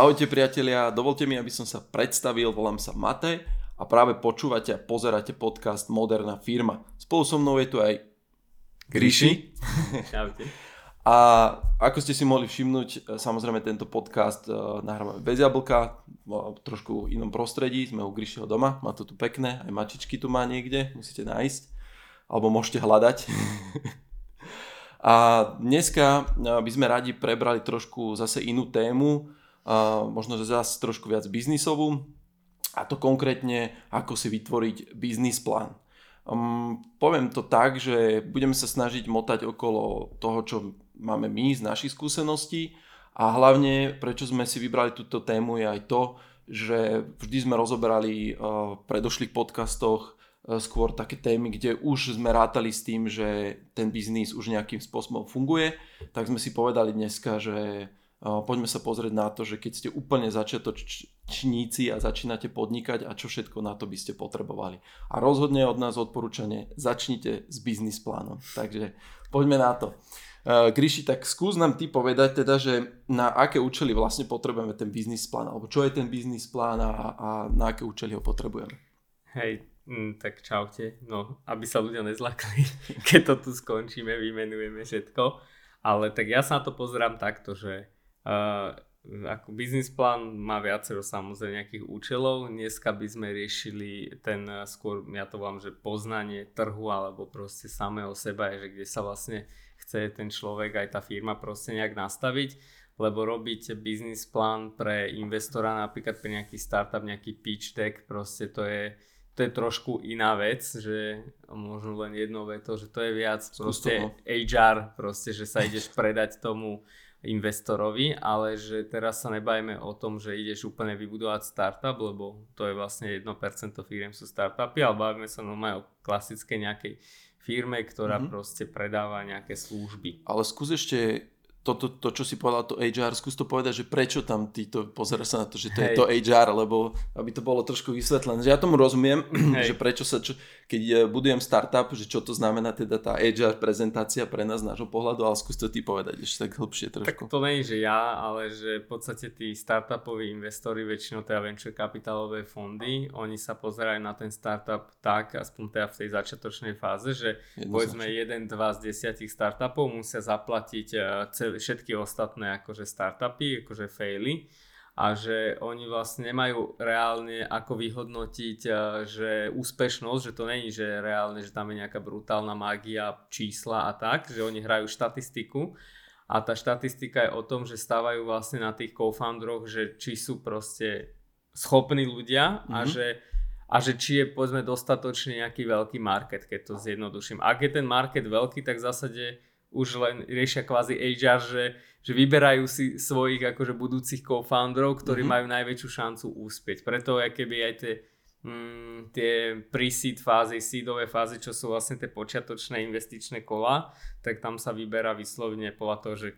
Ahojte priatelia, dovolte mi, aby som sa predstavil, volám sa Matej a práve počúvate a pozeráte podcast Moderná firma. Spolu so mnou je tu aj Gríši. Čaute. A ako ste si mohli všimnúť, samozrejme tento podcast uh, nahrávame bez jablka, v trošku inom prostredí, sme u Gríšiho doma, má to tu pekné, aj mačičky tu má niekde, musíte nájsť, alebo môžete hľadať. a dneska by sme radi prebrali trošku zase inú tému, možno zase trošku viac biznisovú a to konkrétne ako si vytvoriť biznis plán. Um, poviem to tak, že budeme sa snažiť motať okolo toho, čo máme my z našich skúseností. A hlavne prečo sme si vybrali túto tému je aj to, že vždy sme rozoberali uh, v predošlých podcastoch uh, skôr také témy, kde už sme rátali s tým, že ten biznis už nejakým spôsobom funguje, tak sme si povedali dneska, že Poďme sa pozrieť na to, že keď ste úplne začiatočníci a začínate podnikať a čo všetko na to by ste potrebovali. A rozhodne od nás odporúčanie, začnite s biznis plánom. Takže poďme na to. Gríši, tak skús nám ty povedať teda, že na aké účely vlastne potrebujeme ten biznis plán, alebo čo je ten biznis plán a, a na aké účely ho potrebujeme. Hej, mm, tak čaute. No, aby sa ľudia nezlakli, keď to tu skončíme, vymenujeme všetko. Ale tak ja sa na to pozerám takto, že Uh, ako biznis plán má viacero samozrejme nejakých účelov. Dneska by sme riešili ten skôr, ja to volám, že poznanie trhu alebo proste samého seba, že kde sa vlastne chce ten človek aj tá firma proste nejak nastaviť lebo robiť biznis plán pre investora napríklad pre nejaký startup, nejaký pitch deck, proste to je, to je trošku iná vec, že možno len jedno veto, že to je viac proste HR, proste, že sa ideš predať tomu investorovi, ale že teraz sa nebajme o tom, že ideš úplne vybudovať startup, lebo to je vlastne 1% firiem sú startupy, ale bavíme sa normálne o klasickej nejakej firme, ktorá mm-hmm. proste predáva nejaké služby. Ale skús ešte to, to, to, čo si povedal, to HR, skús to povedať, že prečo tam ty to sa na to, že to Hej. je to HR, lebo aby to bolo trošku vysvetlené. Že ja tomu rozumiem, Hej. že prečo sa, čo, keď e, budujem startup, že čo to znamená teda tá HR prezentácia pre nás, nášho pohľadu, ale skús to ty povedať ešte tak hlbšie trošku. Tak to nie je, že ja, ale že v podstate tí startupoví investori, väčšinou teda venture kapitálové fondy, oni sa pozerajú na ten startup tak, aspoň teda v tej začiatočnej fáze, že povedzme jeden, dva z desiatich startupov musia zaplatiť e, celý všetky ostatné akože startupy, akože faily a že oni vlastne nemajú reálne ako vyhodnotiť, že úspešnosť, že to není, že reálne, že tam je nejaká brutálna mágia, čísla a tak, že oni hrajú štatistiku a tá štatistika je o tom, že stávajú vlastne na tých co-founderoch, že či sú proste schopní ľudia mm-hmm. a mhm. že a že či je povedzme dostatočne nejaký veľký market, keď to zjednoduším. Ak je ten market veľký, tak v zásade už len riešia kvázi HR, že, že vyberajú si svojich akože budúcich co-founderov, ktorí mm-hmm. majú najväčšiu šancu úspieť. Preto aj keby aj tie, mm, tie pre-seed fázy, seedové fázy, čo sú vlastne tie počiatočné investičné kola, tak tam sa vyberá vyslovene podľa toho, že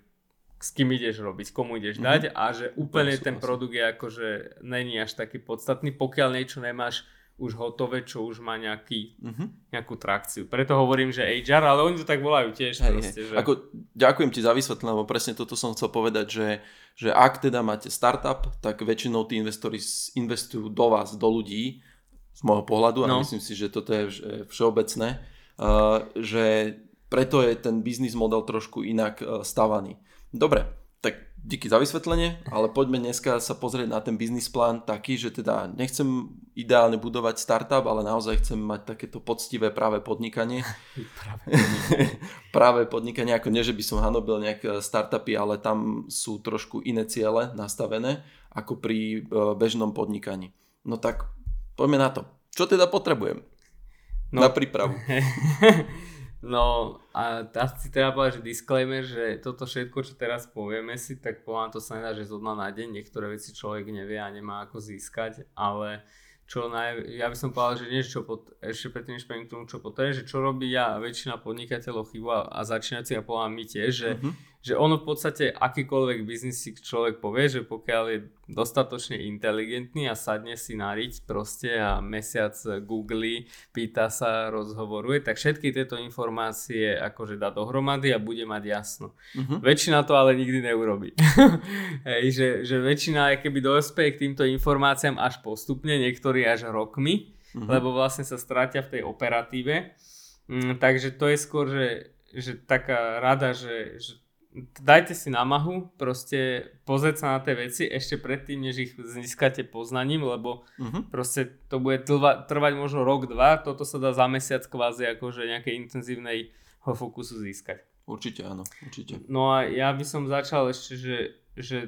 s kým ideš robiť, komu ideš mm-hmm. dať a že úplne ten produkt je akože není až taký podstatný, pokiaľ niečo nemáš už hotové, čo už má nejaký, uh-huh. nejakú trakciu. Preto hovorím, že HR, ale oni to tak volajú tiež. Hej, proste. Že... Ako, ďakujem ti za vysvetlenie, lebo presne toto som chcel povedať, že, že ak teda máte startup, tak väčšinou tí investori investujú do vás, do ľudí, z môjho pohľadu, no. a myslím si, že toto je všeobecné, uh, že preto je ten biznis model trošku inak uh, stavaný. Dobre, tak Díky za vysvetlenie, ale poďme dneska sa pozrieť na ten biznis plán taký, že teda nechcem ideálne budovať startup, ale naozaj chcem mať takéto poctivé práve podnikanie. práve podnikanie. práve podnikanie, ako nie, že by som hanobil nejak e, startupy, ale tam sú trošku iné ciele nastavené ako pri e, bežnom podnikaní. No tak poďme na to. Čo teda potrebujem no. na prípravu? No a asi treba povedať, že disclaimer, že toto všetko, čo teraz povieme si, tak poviem, to sa nedá, že zo dna na deň, niektoré veci človek nevie a nemá ako získať, ale čo naj, ja by som povedal, že niečo pod, ešte predtým, než k tomu, čo potrebuje, že čo robí ja väčšina podnikateľov chybu a, a začínajúci a poviem my tiež, že, uh-huh. Že ono v podstate akýkoľvek biznis si človek povie, že pokiaľ je dostatočne inteligentný a sadne si nariť proste a mesiac googli, pýta sa, rozhovoruje, tak všetky tieto informácie akože dá dohromady a bude mať jasno. Uh-huh. Väčšina to ale nikdy neurobi. Hej, že, že väčšina keby dospeje k týmto informáciám až postupne, niektorí až rokmi, uh-huh. lebo vlastne sa stratia v tej operatíve. Mm, takže to je skôr, že, že taká rada, že, že dajte si námahu, proste pozrieť sa na tie veci ešte predtým, než ich získate poznaním, lebo uh-huh. proste to bude trva, trvať možno rok, dva, toto sa dá za mesiac kvázi akože nejakej intenzívnej fokusu získať. Určite áno, určite. No a ja by som začal ešte, že, že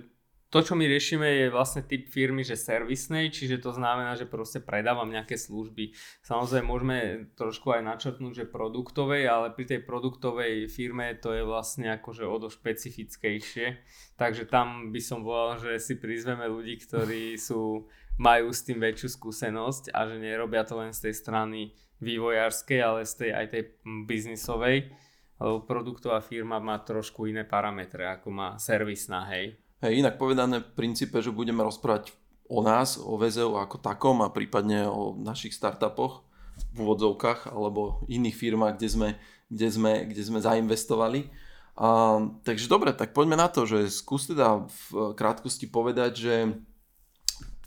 to, čo my riešime, je vlastne typ firmy, že servisnej, čiže to znamená, že proste predávam nejaké služby. Samozrejme, môžeme trošku aj načrtnúť, že produktovej, ale pri tej produktovej firme to je vlastne akože o to špecifickejšie. Takže tam by som povedal, že si prizveme ľudí, ktorí sú, majú s tým väčšiu skúsenosť a že nerobia to len z tej strany vývojárskej, ale z tej aj tej biznisovej. Lebo produktová firma má trošku iné parametre, ako má servisná, hej. Hej, inak povedané v princípe, že budeme rozprávať o nás, o VZU ako takom a prípadne o našich startupoch v úvodzovkách alebo iných firmách, kde sme, kde sme, kde sme zainvestovali. A, takže dobre, tak poďme na to, že skús teda v krátkosti povedať, že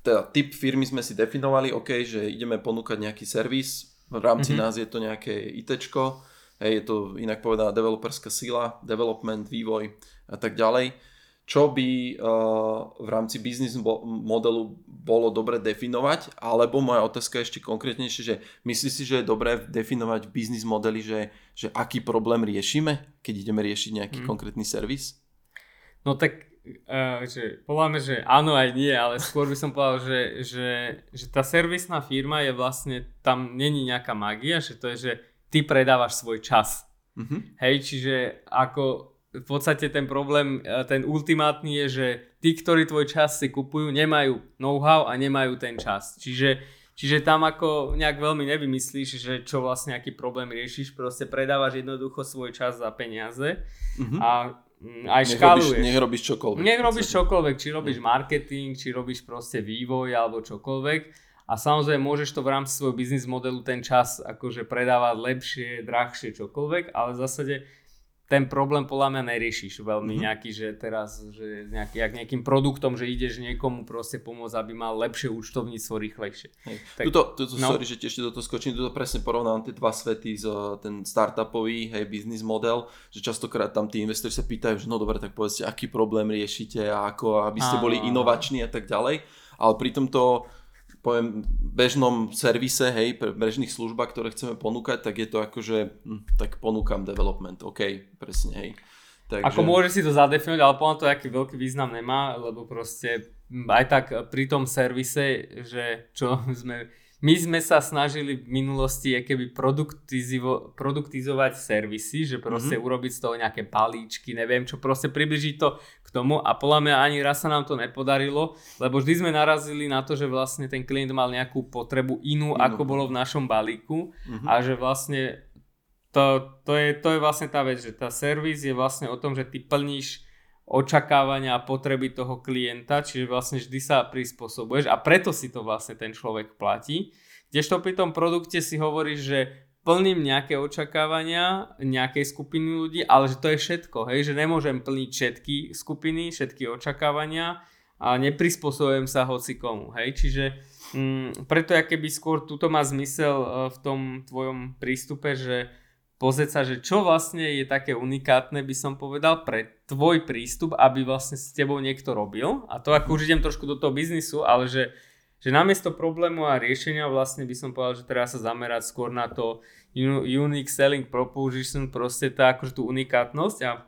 teda typ firmy sme si definovali, OK, že ideme ponúkať nejaký servis, v rámci mm-hmm. nás je to nejaké ITčko, hej, je to inak povedaná developerská sila, development, vývoj a tak ďalej čo by uh, v rámci biznis modelu bolo dobre definovať, alebo moja otázka je ešte konkrétnejšie, že myslíš si, že je dobré definovať biznis modely, že, že aký problém riešime, keď ideme riešiť nejaký mm. konkrétny servis? No tak uh, že, povieme, že áno aj nie, ale skôr by som povedal, že, že, že tá servisná firma je vlastne, tam není nejaká magia, že to je, že ty predávaš svoj čas. Mm-hmm. Hej, čiže ako v podstate ten problém, e, ten ultimátny je, že tí, ktorí tvoj čas si kupujú, nemajú know-how a nemajú ten čas. Čiže, čiže tam ako nejak veľmi nevymyslíš, že čo vlastne aký problém riešiš, proste predávaš jednoducho svoj čas za peniaze mm-hmm. a mm, aj nech škáluješ. Robíš, nech robíš čokoľvek. Nech robíš čokoľvek, či robíš marketing, či robíš proste vývoj alebo čokoľvek. A samozrejme môžeš to v rámci svojho biznis modelu ten čas akože predávať lepšie, drahšie, čokoľvek, ale v zásade ten problém podľa mňa neriešiš veľmi mm-hmm. nejaký, že teraz, že nejaký, jak nejakým produktom, že ideš niekomu proste pomôcť, aby mal lepšie účtovníctvo rýchlejšie. Hej. Tak, tuto, tuto no. sorry, že ti ešte do toho skočím, tuto presne porovnám tie dva svety, z, ten startupový, hej, business model, že častokrát tam tí investori sa pýtajú, že no dobre, tak povedzte, aký problém riešite a ako, aby ste boli inovační a tak ďalej, ale pri tomto poviem, bežnom servise, hej, pre bežných službách, ktoré chceme ponúkať, tak je to akože, hm, tak ponúkam development, OK, presne, hej. Takže... Ako môže si to zadefinovať, ale potom to aký veľký význam nemá, lebo proste hm, aj tak pri tom servise, že čo sme my sme sa snažili v minulosti keby produktizovať servisy, že proste mm-hmm. urobiť z toho nejaké palíčky, neviem čo, proste približiť to k tomu a podľa mňa ani raz sa nám to nepodarilo, lebo vždy sme narazili na to, že vlastne ten klient mal nejakú potrebu inú, inú. ako bolo v našom balíku mm-hmm. a že vlastne to, to, je, to je vlastne tá vec, že tá servis je vlastne o tom, že ty plníš očakávania a potreby toho klienta, čiže vlastne vždy sa prispôsobuješ a preto si to vlastne ten človek platí. Kdežto pri tom produkte si hovoríš, že plním nejaké očakávania nejakej skupiny ľudí, ale že to je všetko, hej, že nemôžem plniť všetky skupiny, všetky očakávania a neprispôsobujem sa hoci komu, hej, čiže mm, preto keby skôr tuto má zmysel uh, v tom tvojom prístupe, že pozrieť sa, že čo vlastne je také unikátne, by som povedal, pre tvoj prístup, aby vlastne s tebou niekto robil. A to ako už idem trošku do toho biznisu, ale že, že namiesto problému a riešenia vlastne by som povedal, že treba sa zamerať skôr na to unique selling proposition, proste tá akože tú unikátnosť a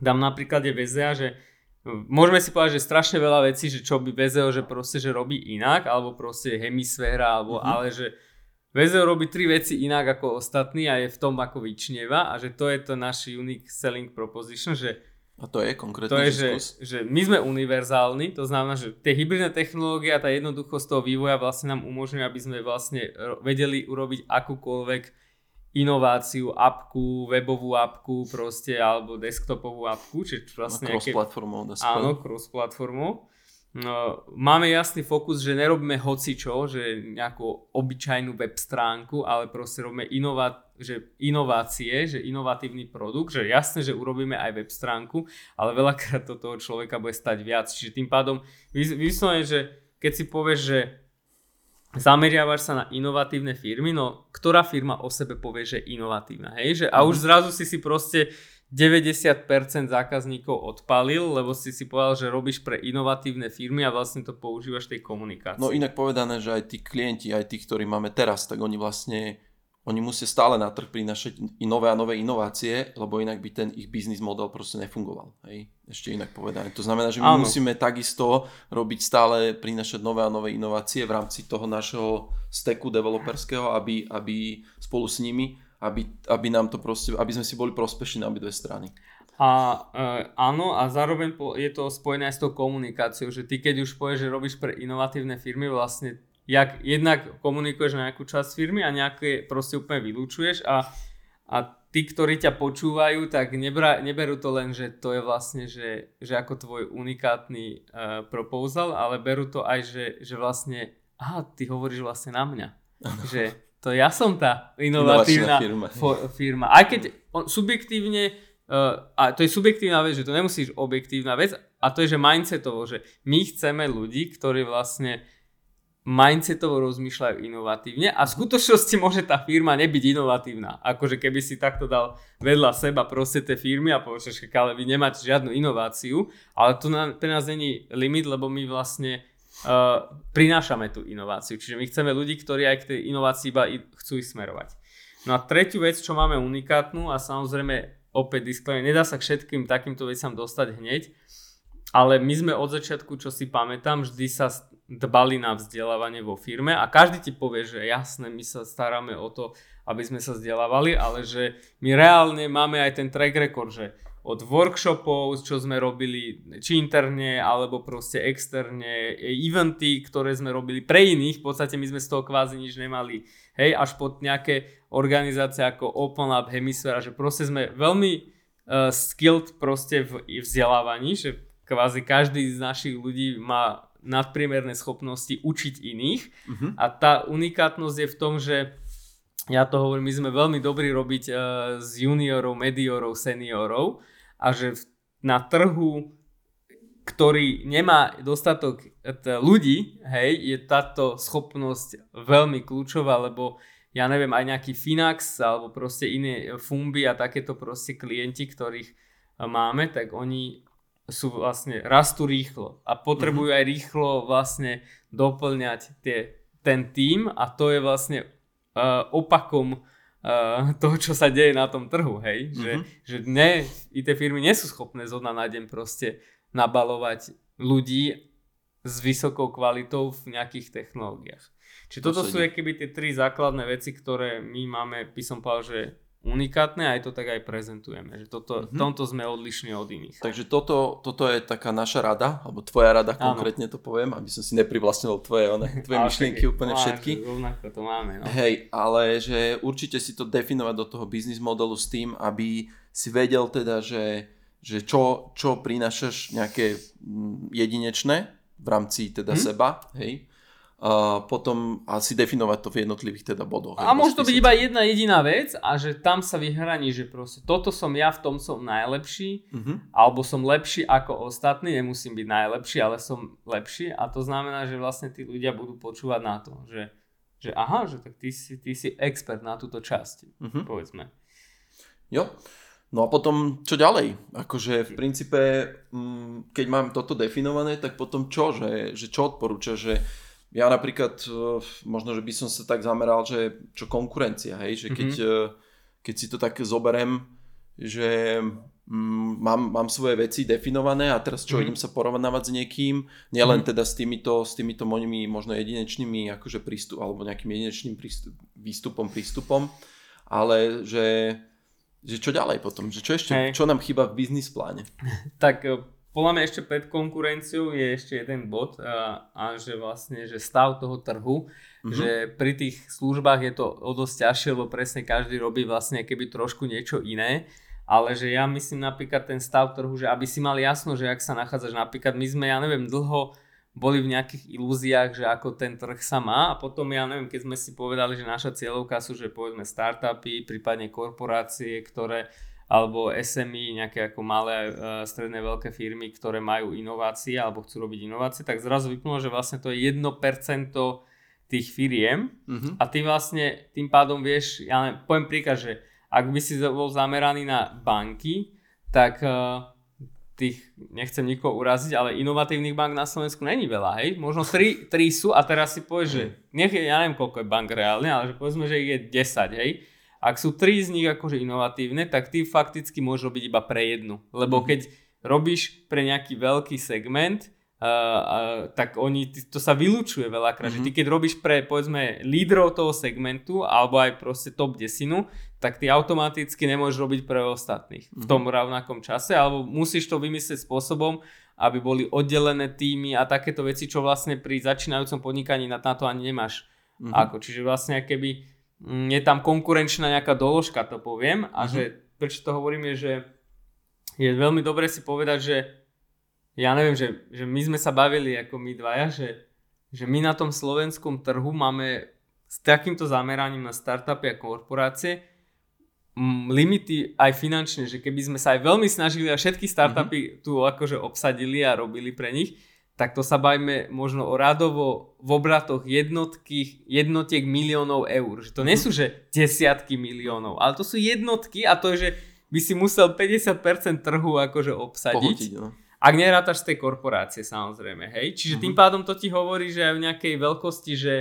dám napríklad je VZA, že Môžeme si povedať, že strašne veľa vecí, že čo by VZO, že proste, že robí inak, alebo proste hemisféra, alebo, mm-hmm. ale že VZO robí tri veci inak ako ostatní a je v tom ako vyčnieva a že to je to náš unique selling proposition, že a to je konkrétne To je, že, že my sme univerzálni, to znamená, že tie hybridné technológie a tá jednoduchosť toho vývoja vlastne nám umožňuje, aby sme vlastne vedeli urobiť akúkoľvek inováciu, apku, webovú apku proste, alebo desktopovú apku, či vlastne... No, cross-platformou. Áno, cross-platformou. No, máme jasný fokus, že nerobíme hocičo, že nejakú obyčajnú web stránku, ale proste robíme inová, že inovácie, že inovatívny produkt, že jasné, že urobíme aj web stránku, ale veľakrát to toho človeka bude stať viac. Čiže tým pádom vyslovene, že keď si povieš, že zameriavaš sa na inovatívne firmy, no ktorá firma o sebe povie, že je inovatívna, hej? Že, a už mhm. zrazu si si proste 90% zákazníkov odpalil, lebo si si povedal, že robíš pre inovatívne firmy a vlastne to používaš tej komunikácii. No inak povedané, že aj tí klienti, aj tí, ktorí máme teraz, tak oni vlastne oni musia stále na trh prinašať nové a nové inovácie, lebo inak by ten ich biznis model proste nefungoval. Hej? Ešte inak povedané. To znamená, že my Áno. musíme takisto robiť stále, prinašať nové a nové inovácie v rámci toho našeho steku developerského, aby, aby spolu s nimi aby, aby nám to proste, aby sme si boli prospešní na obidve strany. A e, áno, a zároveň je to spojené aj s tou komunikáciou, že ty keď už povieš, že robíš pre inovatívne firmy, vlastne jak, jednak komunikuješ na nejakú časť firmy a nejaké proste úplne vylúčuješ a, a tí, ktorí ťa počúvajú, tak nebra, neberú to len, že to je vlastne, že, že ako tvoj unikátny uh, proposal, ale berú to aj, že, že vlastne, aha, ty hovoríš vlastne na mňa. že to ja som tá inovatívna firma. Fo- firma. Aj keď on, subjektívne, uh, a to je subjektívna vec, že to nemusíš objektívna vec, a to je, že mindsetovo, že my chceme ľudí, ktorí vlastne mindsetovo rozmýšľajú inovatívne a v skutočnosti môže tá firma nebyť inovatívna. Akože keby si takto dal vedľa seba proste tie firmy a povieš, že ale vy nemáte žiadnu inováciu, ale to na, pre nás není limit, lebo my vlastne uh, prinášame tú inováciu. Čiže my chceme ľudí, ktorí aj k tej inovácii iba chcú ísť smerovať. No a tretiu vec, čo máme unikátnu a samozrejme opäť disclaimer, nedá sa k všetkým takýmto veciam dostať hneď, ale my sme od začiatku, čo si pamätám, vždy sa dbali na vzdelávanie vo firme a každý ti povie, že jasné, my sa staráme o to, aby sme sa vzdelávali, ale že my reálne máme aj ten track record, že od workshopov, čo sme robili či interne, alebo proste externe, eventy, ktoré sme robili pre iných, v podstate my sme z toho kvázi nič nemali, hej, až pod nejaké organizácie ako Open Lab, Hemisféra, že proste sme veľmi uh, skilled proste v vzdelávaní, že kvázi každý z našich ľudí má nadpriemerné schopnosti učiť iných. Uh-huh. a tá unikátnosť je v tom, že ja to hovorím, my sme veľmi dobrí robiť uh, s juniorov, mediorov, seniorov a že na trhu, ktorý nemá dostatok ľudí, hej, je táto schopnosť veľmi kľúčová, lebo ja neviem, aj nejaký Finax alebo proste iné fumby a takéto proste klienti, ktorých máme, tak oni sú vlastne, rastú rýchlo a potrebujú mm-hmm. aj rýchlo vlastne doplňať tie, ten tým a to je vlastne uh, opakom uh, toho, čo sa deje na tom trhu, hej, mm-hmm. že, mhm. že ne, IT firmy nie sú schopné zo dna na deň proste nabalovať ľudí s vysokou kvalitou v nejakých technológiách. Čiže toto sú keby tie tri základné veci, ktoré my máme, by som povedal, že unikátne a aj to tak aj prezentujeme. Že toto, mm-hmm. tomto sme odlišní od iných. Takže toto, toto je taká naša rada, alebo tvoja rada konkrétne to poviem, aby som si neprivlastnil tvoje, one, tvoje myšlienky úplne všetky. Rovnako to máme. No. Hej, ale že určite si to definovať do toho biznis modelu s tým, aby si vedel teda, že, že čo, čo prinášaš nejaké mm, jedinečné v rámci teda hmm. seba, hej, a potom asi definovať to v jednotlivých teda bodoch. A môže to byť iba jedna jediná vec a že tam sa vyhraní, že proste toto som ja, v tom som najlepší, uh-huh. alebo som lepší ako ostatní, nemusím byť najlepší, ale som lepší a to znamená, že vlastne tí ľudia budú počúvať na to, že, že aha, že tak ty si, ty si expert na túto časť, uh-huh. povedzme. Jo. No a potom, čo ďalej? Akože v princípe, mm, keď mám toto definované, tak potom čo? Že, že čo odporúča? Že ja napríklad, e, možno, že by som sa tak zameral, že čo konkurencia, hej, že keď, mm-hmm. keď si to tak zoberem, že mm, mám, mám svoje veci definované a teraz čo mm-hmm. idem sa porovnávať s niekým, nielen mm-hmm. teda s týmito, s týmito mojimi možno jedinečnými akože prístup, alebo nejakým jedinečným prístup, výstupom, prístupom, ale že, že čo ďalej potom, že čo ešte, hey. čo nám chýba v biznis pláne? tak e, podľa mňa ešte pred konkurenciou je ešte jeden bod a, a že vlastne, že stav toho trhu, mm-hmm. že pri tých službách je to o dosť ťažšie, lebo presne každý robí vlastne keby trošku niečo iné, ale že ja myslím napríklad ten stav trhu, že aby si mal jasno, že ak sa nachádzaš, napríklad my sme, ja neviem, dlho boli v nejakých ilúziách, že ako ten trh sa má a potom ja neviem, keď sme si povedali, že naša cieľovka sú, že povedzme startupy, prípadne korporácie, ktoré alebo SMI, nejaké ako malé, uh, stredné, veľké firmy, ktoré majú inovácie alebo chcú robiť inovácie, tak zrazu vypnulo, že vlastne to je 1% tých firiem mm-hmm. a ty vlastne tým pádom vieš, ja neviem, poviem príklad, že ak by si bol zameraný na banky, tak uh, tých, nechcem nikoho uraziť, ale inovatívnych bank na Slovensku není veľa, hej? Možno 3, 3 sú a teraz si povieš, že nech je, ja neviem koľko je bank reálne, ale že povedzme, že ich je 10, hej? Ak sú tri z nich akože inovatívne, tak ty fakticky môžeš robiť iba pre jednu. Lebo mm-hmm. keď robíš pre nejaký veľký segment, uh, uh, tak oni, to sa vylúčuje veľakrát. Mm-hmm. Že ty keď robíš pre, povedzme, lídrov toho segmentu, alebo aj proste top desinu, tak ty automaticky nemôžeš robiť pre ostatných mm-hmm. v mhm. tom rovnakom čase, alebo musíš to vymyslieť spôsobom, aby boli oddelené týmy a takéto veci, čo vlastne pri začínajúcom podnikaní na, na to ani nemáš. Mm-hmm. Ako, čiže vlastne keby je tam konkurenčná nejaká doložka, to poviem. A uh-huh. že prečo to hovorím je, že je veľmi dobre si povedať, že ja neviem, že, že my sme sa bavili ako my dvaja, že, že my na tom slovenskom trhu máme s takýmto zameraním na startupy a korporácie m, limity aj finančne, že keby sme sa aj veľmi snažili a všetky startupy mm-hmm. tu akože obsadili a robili pre nich, tak to sa bajme možno o radovo v obratoch jednotky, jednotiek miliónov eur. Že to nie sú že desiatky miliónov, ale to sú jednotky a to je, že by si musel 50% trhu akože obsadiť. Pohutiť, no. Ak nerátaš z tej korporácie samozrejme, hej. Čiže uh-huh. tým pádom to ti hovorí, že aj v nejakej veľkosti, že,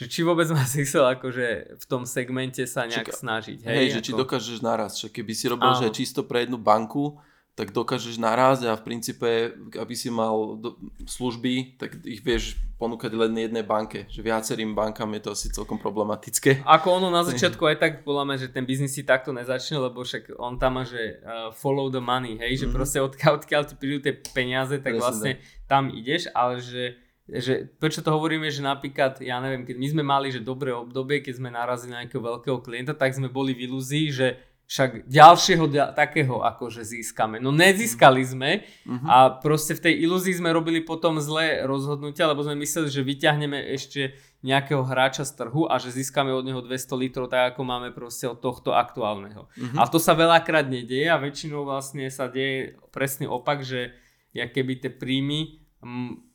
že či vôbec má zmysel akože v tom segmente sa nejak Čaká, snažiť. Hej, hej že ako... či dokážeš naraz, že keby si robil, Áno. že čisto pre jednu banku, tak dokážeš naraz a v princípe, aby si mal do, služby, tak ich vieš ponúkať len jednej banke. Že viacerým bankám je to asi celkom problematické. Ako ono na začiatku aj tak podľa mňa, že ten biznis si takto nezačne, lebo však on tam má, že uh, follow the money, hej, mm-hmm. že proste odkiaľ, odkiaľ ti prídu tie peniaze, tak Presne vlastne tak. tam ideš, ale že že prečo to hovoríme, že napríklad, ja neviem, keď my sme mali, že dobré obdobie, keď sme narazili na nejakého veľkého klienta, tak sme boli v ilúzii, že však ďalšieho da- takého akože získame. No nezískali sme uh-huh. a proste v tej ilúzii sme robili potom zlé rozhodnutia, lebo sme mysleli, že vyťahneme ešte nejakého hráča z trhu a že získame od neho 200 litrov tak ako máme proste od tohto aktuálneho. Uh-huh. A to sa veľakrát nedieje a väčšinou vlastne sa deje presný opak, že ja keby tie príjmy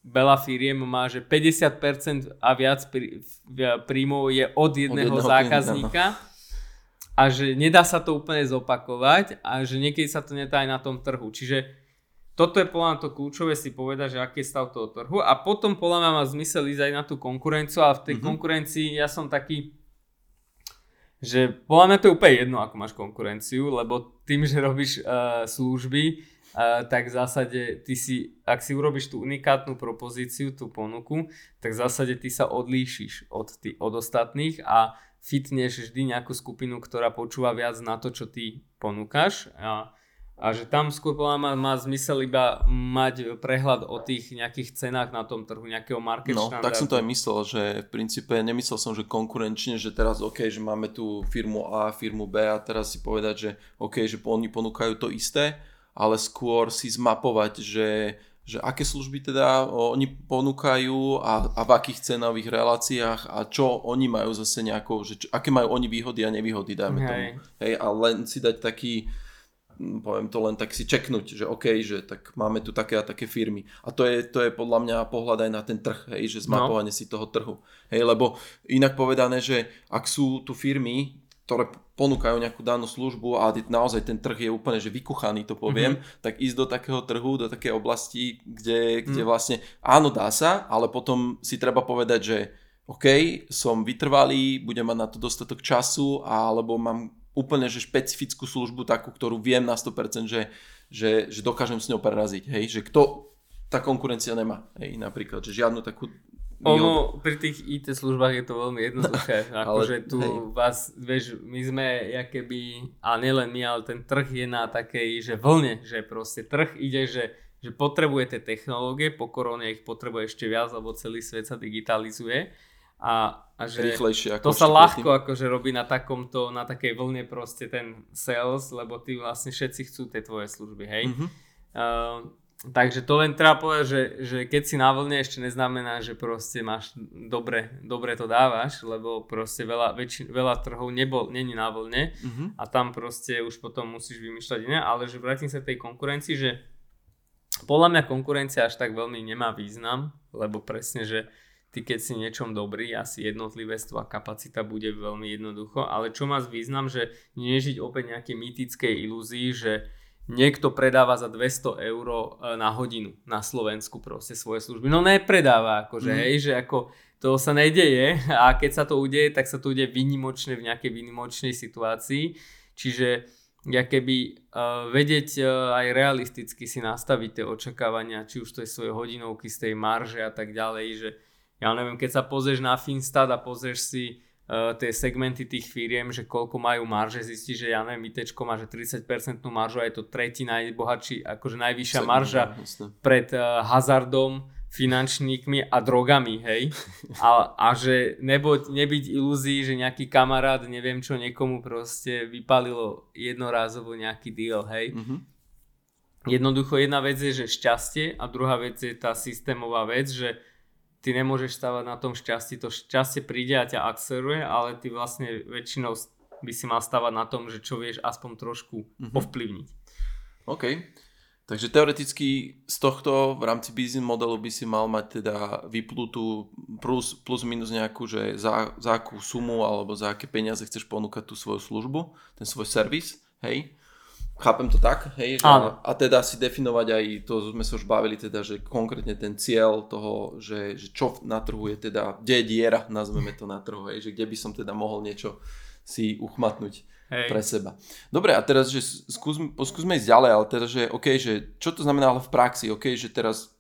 veľa firiem má, že 50% a viac prí, príjmov je od jedného, od jedného zákazníka. Klienta, no a že nedá sa to úplne zopakovať a že niekedy sa to netá aj na tom trhu. Čiže toto je podľa mňa to kľúčové si povedať, že aký je stav toho trhu a potom podľa mňa má zmysel ísť aj na tú konkurenciu a v tej mm-hmm. konkurencii ja som taký, že podľa mňa to je úplne jedno, ako máš konkurenciu, lebo tým, že robíš uh, služby, uh, tak v zásade ty si, ak si urobíš tú unikátnu propozíciu, tú ponuku, tak v zásade ty sa odlíšiš od, tý, od ostatných a fitneš vždy nejakú skupinu, ktorá počúva viac na to, čo ty ponúkaš. A, a že tam skôr má, má zmysel iba mať prehľad o tých nejakých cenách na tom trhu, nejakého market No, tak som to aj myslel, že v princípe nemyslel som, že konkurenčne, že teraz OK, že máme tu firmu A, firmu B a teraz si povedať, že OK, že oni ponúkajú to isté, ale skôr si zmapovať, že že aké služby teda oni ponúkajú a, a v akých cenových reláciách a čo oni majú zase nejakou, že čo, aké majú oni výhody a nevýhody, dajme Hej. tomu. Hej, a len si dať taký, poviem to len tak si čeknúť, že OK, že tak máme tu také a také firmy. A to je, to je podľa mňa pohľad aj na ten trh, hej, že zmapovanie no. si toho trhu. Hej, lebo inak povedané, že ak sú tu firmy, ktoré ponúkajú nejakú danú službu a naozaj ten trh je úplne že vykuchaný, to poviem, mm-hmm. tak ísť do takého trhu, do takej oblasti, kde, kde mm. vlastne áno dá sa, ale potom si treba povedať, že OK, som vytrvalý, budem mať na to dostatok času, alebo mám úplne že špecifickú službu takú, ktorú viem na 100%, že, že, že dokážem s ňou preraziť, hej, že kto tá konkurencia nemá, hej, napríklad, že žiadnu takú ono, pri tých IT službách je to veľmi jednoduché. Akože tu hej. vás, vieš, my sme keby, a nielen my, ale ten trh je na takej, že vlne, že proste trh ide, že že potrebuje tie technológie, po korone ich potrebuje ešte viac, lebo celý svet sa digitalizuje a, a že Rýchlejšie ako to sa ľahko akože robí na takomto, na takej vlne proste ten sales, lebo ty vlastne všetci chcú tie tvoje služby, hej. Mm-hmm. Uh, takže to len treba povedať, že, že keď si na vlne ešte neznamená, že proste máš dobre, dobre to dávaš, lebo proste veľa, väčši, veľa trhov nebol, není na vlne mm-hmm. a tam proste už potom musíš vymýšľať iné, ale že vrátim sa tej konkurencii, že podľa mňa konkurencia až tak veľmi nemá význam, lebo presne, že ty keď si niečom dobrý, asi jednotlivosť a kapacita bude veľmi jednoducho, ale čo má význam, že nežiť opäť nejaké mýtickej ilúzii, že niekto predáva za 200 eur e, na hodinu na Slovensku proste svoje služby. No nepredáva, akože mm. hej, že ako to sa nedeje a keď sa to udeje, tak sa to udeje vynimočne v nejakej vynimočnej situácii. Čiže ja keby uh, vedieť uh, aj realisticky si nastaviť tie očakávania, či už to je svoje hodinovky z tej marže a tak ďalej, že ja neviem, keď sa pozrieš na Finstat a pozrieš si uh, tie segmenty tých firiem, že koľko majú marže, zistíš, že ja neviem, ITčko má že 30% maržu a je to tretí najbohatší, akože najvyššia Segment, marža pred uh, hazardom finančníkmi a drogami, hej. A, a že nebo, nebyť ilúzií, že nejaký kamarát, neviem čo, niekomu proste vypalilo jednorázovo nejaký deal, hej. Mm-hmm. Jednoducho jedna vec je, že šťastie a druhá vec je tá systémová vec, že ty nemôžeš stávať na tom šťastí, to šťastie príde a ťa akceleruje, ale ty vlastne väčšinou by si mal stávať na tom, že čo vieš aspoň trošku mm-hmm. ovplyvniť. OK. Takže teoreticky z tohto v rámci business modelu by si mal mať teda vyplutú plus, plus minus nejakú, že za, za akú sumu alebo za aké peniaze chceš ponúkať tú svoju službu, ten svoj servis, hej. Chápem to tak, hej, že a teda si definovať aj, to sme sa už bavili teda, že konkrétne ten cieľ toho, že, že čo na trhu je teda, kde je diera, nazveme to na trhu, hej, že kde by som teda mohol niečo si uchmatnúť Hej. pre seba. Dobre, a teraz, že skúsme, skúsme ísť ďalej, ale teraz, že OK, že čo to znamená ale v praxi, OK, že teraz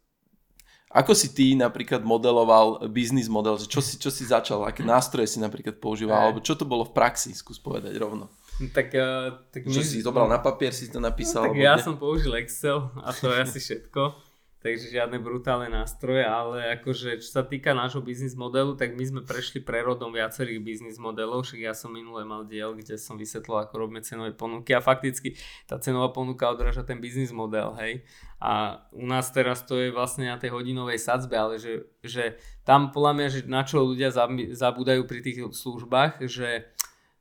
ako si ty napríklad modeloval biznis model, že čo si, čo si začal, aké nástroje si napríklad používal, alebo čo to bolo v praxi, skús povedať rovno. Tak, uh, tak čo my... si zobral na papier, si to napísal? No, tak ja ne? som použil Excel a to je asi všetko takže žiadne brutálne nástroje, ale akože čo sa týka nášho biznis modelu, tak my sme prešli prerodom viacerých biznis modelov, však ja som minule mal diel, kde som vysvetlil, ako robíme cenové ponuky a fakticky tá cenová ponuka odráža ten biznis model, hej. A u nás teraz to je vlastne na tej hodinovej sadzbe, ale že, že tam podľa mňa, že na čo ľudia zabúdajú pri tých službách, že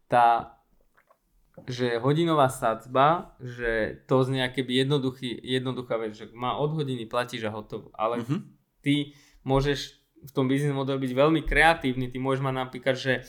tá že hodinová sadzba, že to z nejaké jednoduchý, jednoduchá vec, že má od hodiny platíš a hotovo. Ale mm-hmm. ty môžeš v tom biznis modelu byť veľmi kreatívny, ty môžeš mať napríklad, že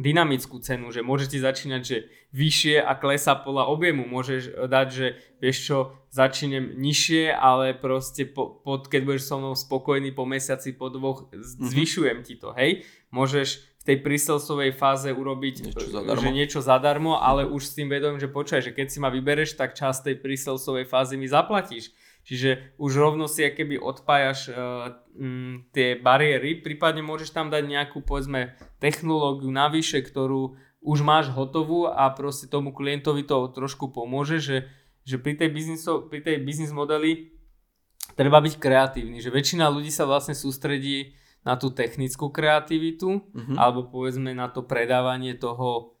dynamickú cenu, že môžeš ti začínať, že vyššie a klesa podľa objemu. Môžeš dať, že vieš čo, začínem nižšie, ale proste po, pod, keď budeš so mnou spokojný po mesiaci, po dvoch, mhm. zvyšujem mm-hmm. ti to, hej. Môžeš v tej príselsovej fáze urobiť niečo zadarmo. že niečo zadarmo, ale už s tým vedomím, že počkaj, že keď si ma vybereš, tak čas tej príselsovej fázy mi zaplatíš. Čiže už rovno si keby odpájaš uh, m, tie bariéry, prípadne môžeš tam dať nejakú povedzme technológiu navyše, ktorú už máš hotovú a proste tomu klientovi to trošku pomôže, že, že pri tej, bizniso, pri tej biznis modeli treba byť kreatívny, že väčšina ľudí sa vlastne sústredí na tú technickú kreativitu mm-hmm. alebo povedzme na to predávanie toho,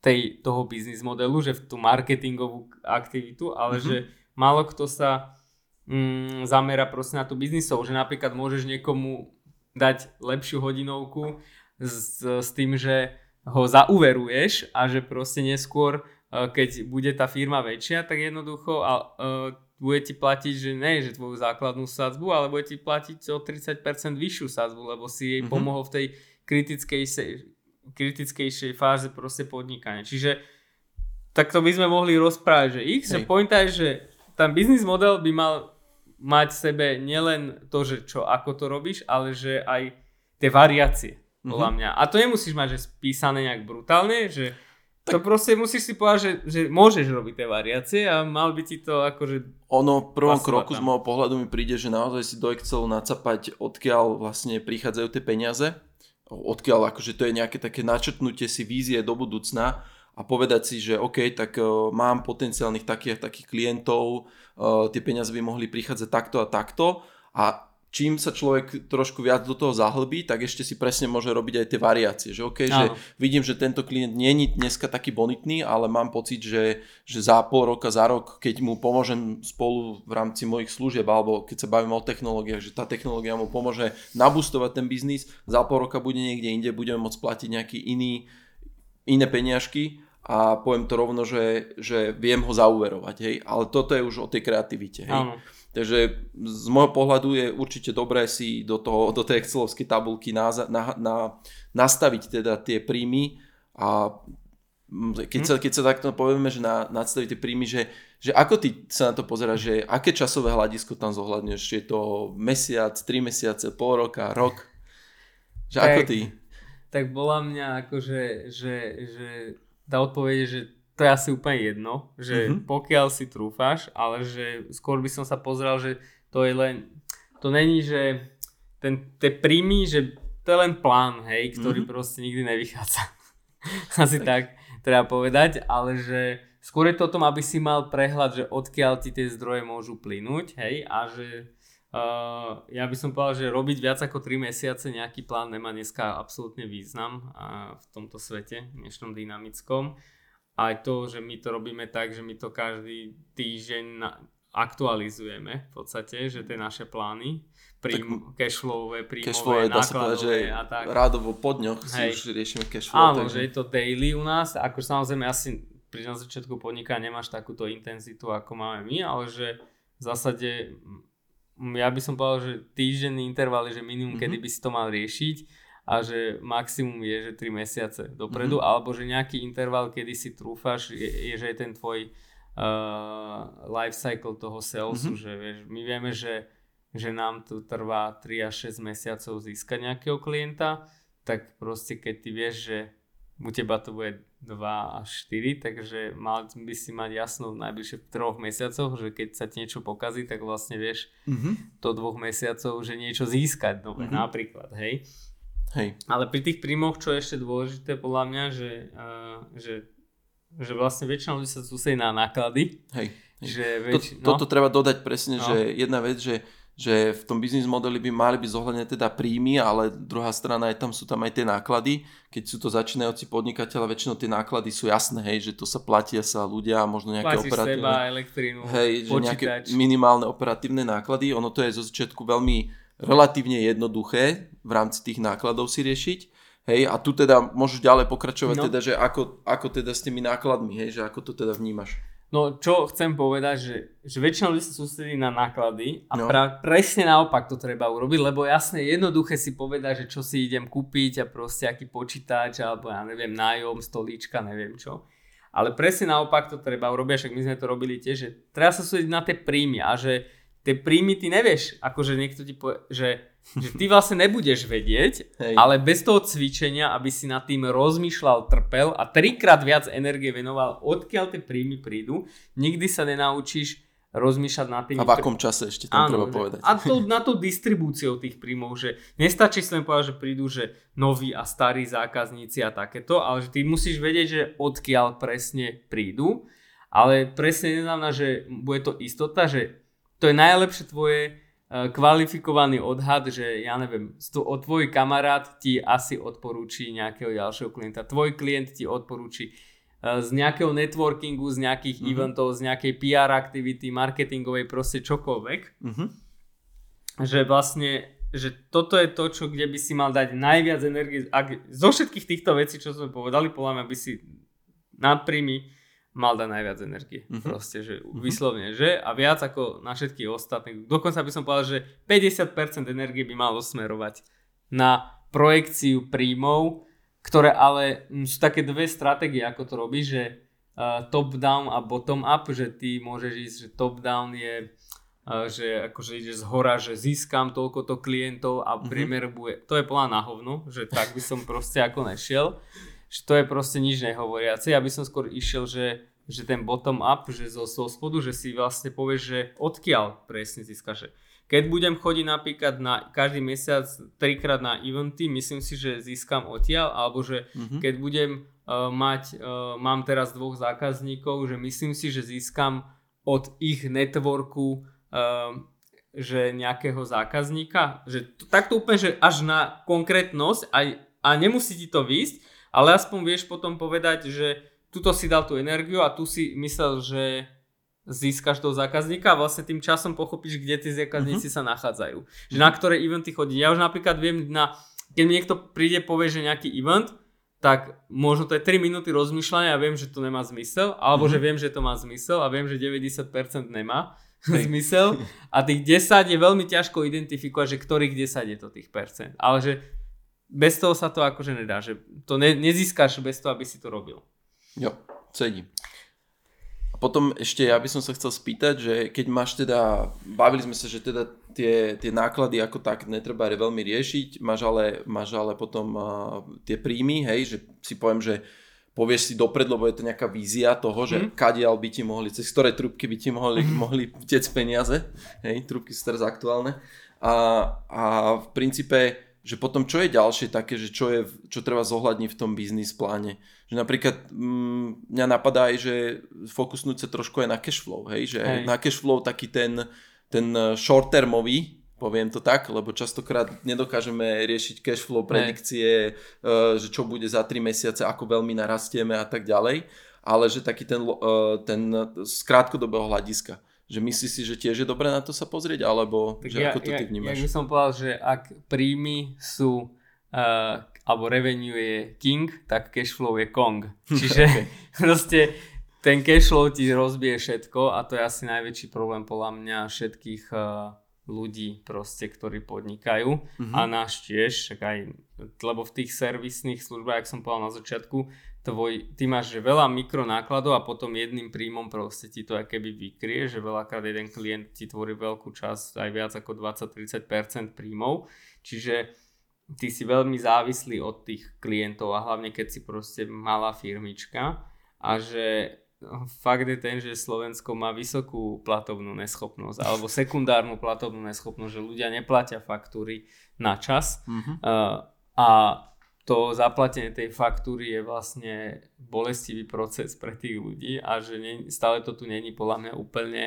tej, toho biznis modelu, že v tú marketingovú aktivitu, ale mm-hmm. že málo kto sa mm, zamera proste na tú biznisov, že napríklad môžeš niekomu dať lepšiu hodinovku s, s tým, že ho zauveruješ a že proste neskôr, e, keď bude tá firma väčšia, tak jednoducho a, uh, bude ti platiť, že ne, že tvoju základnú sadzbu, ale bude ti platiť o 30% vyššiu sadzbu, lebo si jej mm-hmm. pomohol v tej kritickej, kritickejšej fáze proste podnikania. Čiže takto by sme mohli rozprávať, že X, že pointa je, že ten biznis model by mal mať v sebe nielen to, že čo, ako to robíš, ale že aj tie variácie, podľa mm-hmm. mňa. A to nemusíš mať, že spísané nejak brutálne, že tak... To proste musíš si povedať, že, že môžeš robiť tie variácie a mal by ti to akože... Ono v prvom kroku tam. z môjho pohľadu mi príde, že naozaj si do Excelu nacapať, odkiaľ vlastne prichádzajú tie peniaze, odkiaľ akože to je nejaké také načrtnutie si vízie do budúcna a a povedať si, že OK, tak uh, mám potenciálnych takých takých klientov, uh, tie peniaze by mohli prichádzať takto a takto a čím sa človek trošku viac do toho zahlbí, tak ešte si presne môže robiť aj tie variácie. Že, okay, že vidím, že tento klient nie je dneska taký bonitný, ale mám pocit, že, že za pol roka, za rok, keď mu pomôžem spolu v rámci mojich služieb, alebo keď sa bavíme o technológiách, že tá technológia mu pomôže nabustovať ten biznis, za pol roka bude niekde inde, budeme môcť platiť nejaký iný, iné peniažky a poviem to rovno, že, že viem ho zauverovať. Hej? Ale toto je už o tej kreativite. Hej? Áno. Takže z môjho pohľadu je určite dobré si do, toho, do tej Excelovskej tabulky na, na, na, nastaviť teda tie príjmy a keď sa, keď sa takto povieme, že na, nastaviť tie príjmy, že, že ako ty sa na to pozeráš, že aké časové hľadisko tam zohľadneš, je to mesiac, tri mesiace, pol roka, rok, že tak, ako ty? Tak bola mňa akože, že, že tá odpoveď je, že to je asi úplne jedno, že mm-hmm. pokiaľ si trúfáš, ale že skôr by som sa pozrel, že to je len, to není, že ten, tie príjmy, že to je len plán, hej, ktorý mm-hmm. proste nikdy nevychádza. asi tak. tak treba povedať, ale že skôr je to o tom, aby si mal prehľad, že odkiaľ ti tie zdroje môžu plynúť, hej, a že uh, ja by som povedal, že robiť viac ako 3 mesiace nejaký plán nemá dneska absolútne význam uh, v tomto svete, dnešnom dynamickom aj to, že my to robíme tak, že my to každý týždeň na, aktualizujeme v podstate, že tie naše plány, prím, cashflowové, príjmové, cashflowové, nákladové že a tak. Rádovo po dňoch Hej. si už riešime cashflow. Áno, takže... že je to daily u nás, ako samozrejme asi pri na začiatku podniká nemáš takúto intenzitu, ako máme my, ale že v zásade ja by som povedal, že týždenný interval je že minimum, mm-hmm. kedy by si to mal riešiť a že maximum je, že 3 mesiace dopredu, mm-hmm. alebo že nejaký interval, kedy si trúfaš, je, je že je ten tvoj uh, life cycle toho salesu, mm-hmm. že vieš, my vieme, že, že nám tu trvá 3 až 6 mesiacov získať nejakého klienta, tak proste keď ty vieš, že u teba to bude 2 až 4, takže mal by si mať jasno v najbližších troch mesiacoch, že keď sa ti niečo pokazí, tak vlastne vieš mm-hmm. do dvoch mesiacov, že niečo získať nové, mm-hmm. napríklad, hej. Hej. Ale pri tých príjmoch, čo je ešte dôležité podľa mňa, že, uh, že, že vlastne väčšina ľudí sa sústredí na náklady. Hej. hej. Že väč... to, no. Toto treba dodať presne, no. že jedna vec, že že v tom biznis modeli by mali byť zohľadne teda príjmy, ale druhá strana je tam, sú tam aj tie náklady. Keď sú to začínajúci podnikateľa, väčšinou tie náklady sú jasné, hej, že to sa platia sa ľudia, možno nejaké Platíš operatívne... seba, elektrínu, hej, že nejaké minimálne operatívne náklady. Ono to je zo začiatku veľmi relatívne jednoduché v rámci tých nákladov si riešiť. Hej, a tu teda môžeš ďalej pokračovať, no. teda, že ako, ako teda s tými nákladmi, hej, že ako to teda vnímaš. No čo chcem povedať, že, že väčšina ľudí sa sústredí na náklady a no. pra, presne naopak to treba urobiť, lebo jasne jednoduché si povedať, že čo si idem kúpiť a proste aký počítač alebo ja neviem, nájom, stolíčka, neviem čo. Ale presne naopak to treba urobiť, však my sme to robili tiež, že treba sa sústrediť na tie príjmy a že tie príjmy ty nevieš, akože niekto ti povie, že, že ty vlastne nebudeš vedieť, Hej. ale bez toho cvičenia, aby si nad tým rozmýšľal, trpel a trikrát viac energie venoval, odkiaľ tie príjmy prídu, nikdy sa nenaučíš rozmýšľať nad tým. A v akom čase ešte tam treba povedať. A to, na to distribúciou tých príjmov, že nestačí len povedať, že prídu, že noví a starí zákazníci a takéto, ale že ty musíš vedieť, že odkiaľ presne prídu, ale presne neznamená, že bude to istota, že to je najlepšie tvoje uh, kvalifikovaný odhad, že ja neviem, o tvoj kamarát ti asi odporúči nejakého ďalšieho klienta, tvoj klient ti odporúči uh, z nejakého networkingu, z nejakých mm-hmm. eventov, z nejakej PR aktivity, marketingovej, proste čokoľvek. Mm-hmm. Že vlastne že toto je to, čo, kde by si mal dať najviac energie. Ak, zo všetkých týchto vecí, čo sme povedali, podľa mňa by si nadpríjmy mal dať najviac energie. Mm-hmm. Proste, že mm-hmm. vyslovne, že? A viac ako na všetkých ostatných. Dokonca by som povedal, že 50% energie by malo smerovať na projekciu príjmov, ktoré ale sú také dve stratégie, ako to robíš, že uh, top-down a bottom-up, že ty môžeš ísť, že top-down je uh, že akože ideš z hora, že získam toľkoto klientov a mm-hmm. priemer bude, to je plná na hovno, že tak by som proste ako nešiel že to je proste nič nehovoriace. Ja by som skôr išiel, že, že ten bottom up, že zo, zo spodu, že si vlastne povieš, že odkiaľ presne získaš. Keď budem chodiť napríklad na každý mesiac trikrát na eventy, myslím si, že získam odtiaľ, alebo že mm-hmm. keď budem uh, mať, uh, mám teraz dvoch zákazníkov, že myslím si, že získam od ich networku uh, že nejakého zákazníka, že to, takto úplne, že až na konkrétnosť aj, a nemusí ti to výjsť, ale aspoň vieš potom povedať, že tuto si dal tú energiu a tu si myslel, že získaš toho zákazníka a vlastne tým časom pochopíš, kde tí zákazníci uh-huh. sa nachádzajú. Že na ktoré eventy chodí. Ja už napríklad viem, na, keď mi niekto príde, povie, že nejaký event, tak možno to je 3 minúty rozmýšľania a viem, že to nemá zmysel, alebo uh-huh. že viem, že to má zmysel a viem, že 90% nemá hey. zmysel a tých 10 je veľmi ťažko identifikovať, že ktorých 10 je to tých percent. Ale že bez toho sa to akože nedá, že to ne, nezískaš bez toho, aby si to robil. Jo, cedím potom ešte ja by som sa chcel spýtať, že keď máš teda, bavili sme sa, že teda tie, tie náklady ako tak netreba veľmi riešiť, máš ale, máš ale potom uh, tie príjmy, hej, že si poviem, že povieš si dopred, lebo je to nejaká vízia toho, že mm. kadiaľ by ti mohli, cez ktoré trubky by ti mohli, mm. mohli tiec peniaze, hej, trubky sú teraz aktuálne. A, a v princípe že potom čo je ďalšie také, že čo, je, čo treba zohľadniť v tom biznis pláne. Že napríklad mm, mňa napadá aj, že fokusnúť sa trošku aj na cash flow, hej? že hej. na cash flow taký ten, ten short termový, poviem to tak, lebo častokrát nedokážeme riešiť cash flow predikcie, uh, že čo bude za 3 mesiace, ako veľmi narastieme a tak ďalej, ale že taký ten, uh, ten z krátkodobého hľadiska že myslíš si, že tiež je dobré na to sa pozrieť, alebo tak že ja, ako to ty vnímaš? Ja by som povedal, že ak príjmy sú, uh, alebo revenue je king, tak cashflow je kong. Čiže proste ten cashflow ti rozbije všetko a to je asi najväčší problém podľa mňa všetkých uh, ľudí proste, ktorí podnikajú mm-hmm. a náš tiež, však aj, lebo v tých servisných službách, jak som povedal na začiatku, tvoj, ty máš že veľa mikronákladov a potom jedným príjmom proste ti to keby vykrie, že veľakrát jeden klient ti tvorí veľkú časť, aj viac ako 20-30% príjmov, čiže ty si veľmi závislý od tých klientov a hlavne keď si proste malá firmička a že fakt je ten, že Slovensko má vysokú platobnú neschopnosť alebo sekundárnu platobnú neschopnosť, že ľudia neplatia faktúry na čas mm-hmm. uh, a to zaplatenie tej faktúry je vlastne bolestivý proces pre tých ľudí a že nie, stále to tu není podľa mňa úplne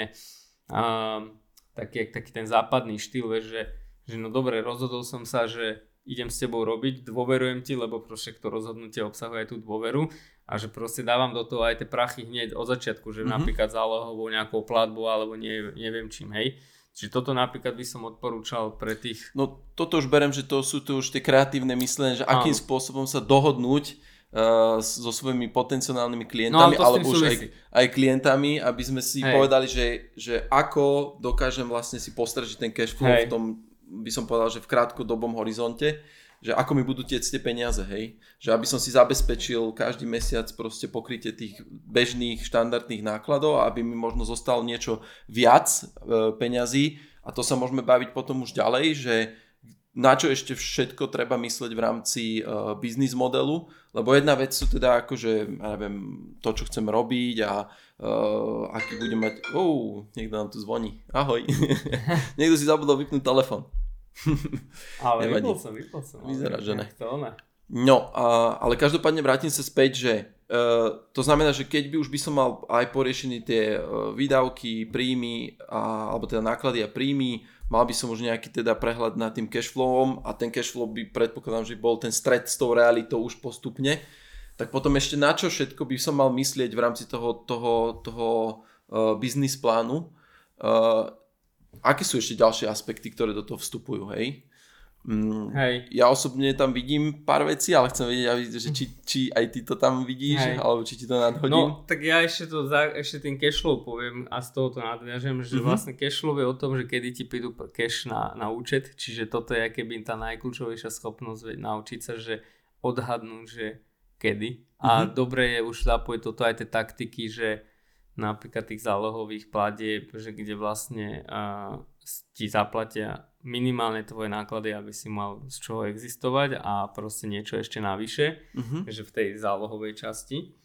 um, taký, taký ten západný štýl, že, že no dobre, rozhodol som sa, že idem s tebou robiť, dôverujem ti, lebo proste to rozhodnutie obsahuje tú dôveru a že proste dávam do toho aj tie prachy hneď od začiatku, že mm-hmm. napríklad zálohovou nejakou platbou alebo nie, neviem čím, hej. Čiže toto napríklad by som odporúčal pre tých... No toto už berem, že to sú tu už tie kreatívne myslenie, že akým spôsobom sa dohodnúť uh, so svojimi potenciálnymi klientami, no, alebo už aj, aj klientami, aby sme si Hej. povedali, že, že ako dokážem vlastne si postražiť ten cash flow Hej. v tom, by som povedal, že v krátkodobom horizonte že ako mi budú tiecť tie peniaze, hej. Že aby som si zabezpečil každý mesiac proste pokrytie tých bežných štandardných nákladov aby mi možno zostalo niečo viac e, peňazí a to sa môžeme baviť potom už ďalej, že na čo ešte všetko treba mysleť v rámci uh, biznis modelu, lebo jedna vec sú teda akože, ja neviem, to, čo chcem robiť a uh, aký budem mať... Oh, niekto nám tu zvoní. Ahoj. niekto si zabudol vypnúť telefon. ale vypol som, vypol som. Vyzerá, že ne. To ne. No, a, ale každopádne vrátim sa späť, že uh, to znamená, že keď by už by som mal aj poriešený tie uh, výdavky, príjmy, a, alebo teda náklady a príjmy, mal by som už nejaký teda prehľad nad tým cashflowom a ten cashflow by predpokladám, že bol ten stred s tou realitou už postupne, tak potom ešte na čo všetko by som mal myslieť v rámci toho, toho, toho uh, biznis plánu. Uh, aké sú ešte ďalšie aspekty, ktoré do toho vstupujú, hej? Mm, hej. Ja osobne tam vidím pár vecí, ale chcem vedieť, že či, či aj ty to tam vidíš, hej. alebo či ti to nadhodím. No, tak ja ešte, to, ešte ten cashflow poviem a z toho to nadviažem, že mm-hmm. vlastne cashflow je o tom, že kedy ti prídu cash na, na účet, čiže toto je keby tá najkľúčovejšia schopnosť naučiť sa, že odhadnúť, že kedy. A mm-hmm. dobre je už zapojiť toto aj tie taktiky, že napríklad tých zálohových platieb, že kde vlastne uh, ti zaplatia minimálne tvoje náklady, aby si mal z čoho existovať a proste niečo ešte navyše, uh-huh. že v tej zálohovej časti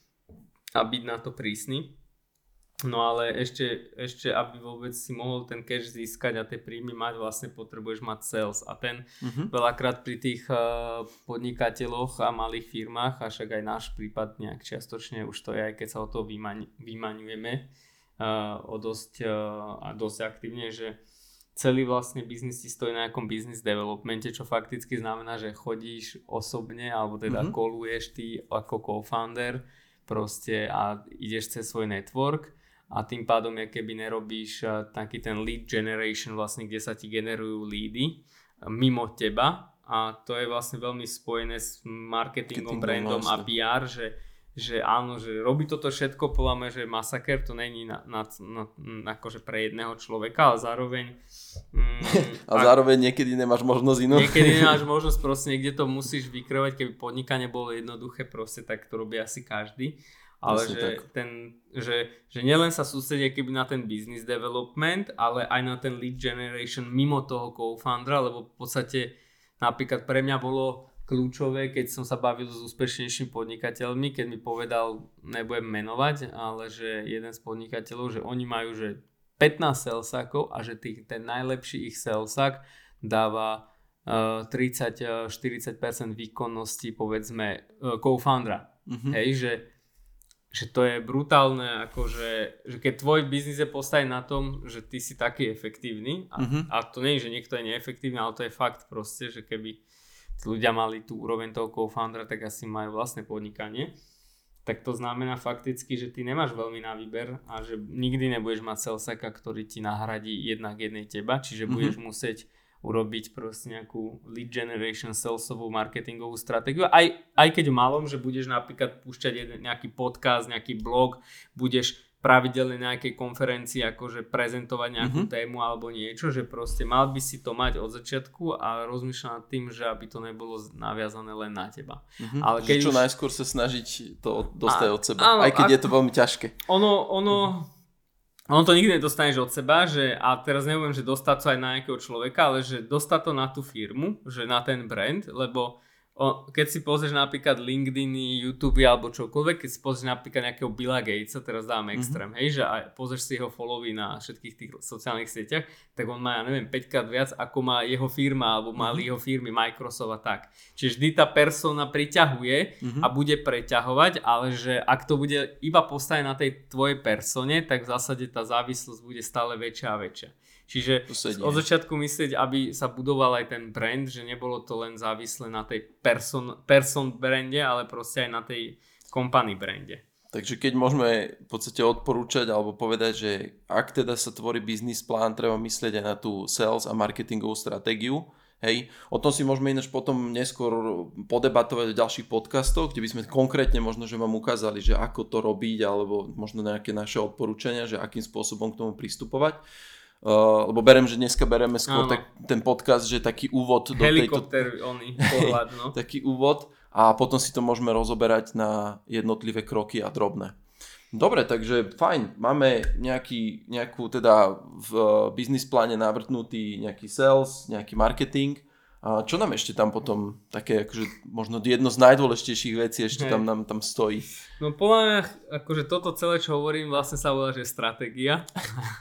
a byť na to prísny. No ale ešte, ešte, aby vôbec si mohol ten cash získať a tie príjmy mať, vlastne potrebuješ mať sales. A ten uh-huh. veľakrát pri tých uh, podnikateľoch a malých firmách, a však aj náš prípad nejak čiastočne už to je, aj keď sa o to vymaň, vymaňujeme uh, o dosť, uh, a dosť aktívne, že celý vlastne biznis si stojí na nejakom business developmente, čo fakticky znamená, že chodíš osobne, alebo teda uh-huh. koluješ ty ako co-founder proste a ideš cez svoj network a tým pádom keby nerobíš eh, taký ten lead generation vlastne, kde sa ti generujú leady eh, mimo teba. A to je vlastne veľmi spojené s marketingom, Marketing, brandom a PR, že, že áno, že robí toto všetko, podľa mňa, že masaker to není na, na, na, na, akože pre jedného človeka, ale zároveň... Mm, a ak, zároveň niekedy nemáš možnosť inú. Niekedy nemáš možnosť, proste niekde to musíš vykrovať, keby podnikanie bolo jednoduché, proste tak to robí asi každý ale že, ten, že, že nielen sa sústredia keby na ten business development, ale aj na ten lead generation mimo toho co-foundera, lebo v podstate napríklad pre mňa bolo kľúčové, keď som sa bavil s úspešnejšími podnikateľmi, keď mi povedal, nebudem menovať, ale že jeden z podnikateľov, že oni majú že 15 salesákov a že tých, ten najlepší ich salesák dáva uh, 30-40% výkonnosti povedzme uh, co-foundera. Mm-hmm. Hej, že že to je brutálne, akože, že keď tvoj biznis je postavený na tom, že ty si taký efektívny a, uh-huh. a to nie je, že niekto je neefektívny, ale to je fakt proste, že keby ľudia mali tú úroveň toho co-foundera, tak asi majú vlastné podnikanie tak to znamená fakticky, že ty nemáš veľmi na výber a že nikdy nebudeš mať salesaka, ktorý ti nahradí jednak jednej teba, čiže mm-hmm. budeš musieť urobiť proste nejakú lead generation salesovú marketingovú stratégiu. Aj, aj keď v malom, že budeš napríklad púšťať jeden, nejaký podcast, nejaký blog, budeš pravidelne nejakej konferencii akože prezentovať nejakú mm-hmm. tému alebo niečo, že proste mal by si to mať od začiatku a rozmýšľať nad tým, že aby to nebolo naviazané len na teba. Mm-hmm. Ale keď čo už... najskôr sa snažiť to dostať a, od seba, áno, aj keď ak... je to veľmi ťažké. Ono, ono, mm-hmm ono to nikdy nedostaneš od seba, že, a teraz neviem, že dostať to aj na nejakého človeka, ale že dostať to na tú firmu, že na ten brand, lebo keď si pozrieš napríklad LinkedIn, YouTube alebo čokoľvek, keď si pozrieš napríklad nejakého Billa Gatesa, teraz dám mhm. extrém, mm-hmm. hej, že aj pozrieš si jeho followy na všetkých tých sociálnych sieťach, tak on má, ja neviem, 5 krát viac, ako má jeho firma, alebo mali mm-hmm. jeho firmy Microsoft a tak. Čiže vždy tá persona priťahuje mm-hmm. a bude preťahovať, ale že ak to bude iba postavené na tej tvojej persone, tak v zásade tá závislosť bude stále väčšia a väčšia. Čiže od začiatku myslieť, aby sa budoval aj ten brand, že nebolo to len závislé na tej person, person brande, ale proste aj na tej company brande. Takže keď môžeme v podstate odporúčať alebo povedať, že ak teda sa tvorí biznis plán, treba myslieť aj na tú sales a marketingovú stratégiu. Hej, o tom si môžeme ináč potom neskôr podebatovať v ďalších podcastoch, kde by sme konkrétne možno, že vám ukázali, že ako to robiť, alebo možno nejaké naše odporúčania, že akým spôsobom k tomu pristupovať. Uh, lebo berem, že dneska bereme skôr tak, ten podcast, že taký úvod do Helikopter, tejto... oný pohľad, no. taký úvod a potom si to môžeme rozoberať na jednotlivé kroky a drobné. Dobre, takže fajn, máme nejaký, nejakú teda v biznis pláne navrtnutý nejaký sales, nejaký marketing. A čo nám ešte tam potom také, akože možno jedno z najdôležitejších vecí ešte tam nám tam stojí? No podľa mňa, akože toto celé, čo hovorím, vlastne sa volá, že stratégia.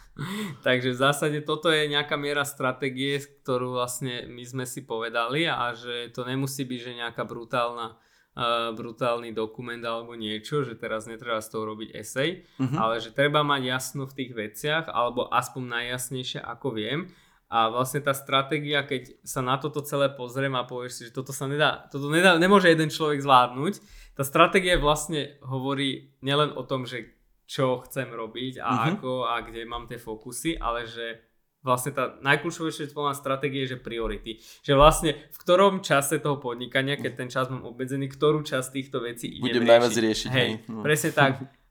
Takže v zásade toto je nejaká miera stratégie, ktorú vlastne my sme si povedali a že to nemusí byť, že nejaká brutálna uh, brutálny dokument alebo niečo, že teraz netreba z toho robiť esej, uh-huh. ale že treba mať jasno v tých veciach, alebo aspoň najjasnejšie ako viem a vlastne tá stratégia, keď sa na toto celé pozriem a povieš si, že toto sa nedá, toto nedá, nemôže jeden človek zvládnuť, tá stratégia vlastne hovorí nielen o tom, že čo chcem robiť a mm-hmm. ako a kde mám tie fokusy, ale že vlastne tá najkľúčovejšia stratégia je, že priority. Že vlastne v ktorom čase toho podnikania, keď ten čas mám obmedzený, ktorú časť týchto vecí idem Budem riešiť. najviac riešiť. Hej, hej. No. presne tak.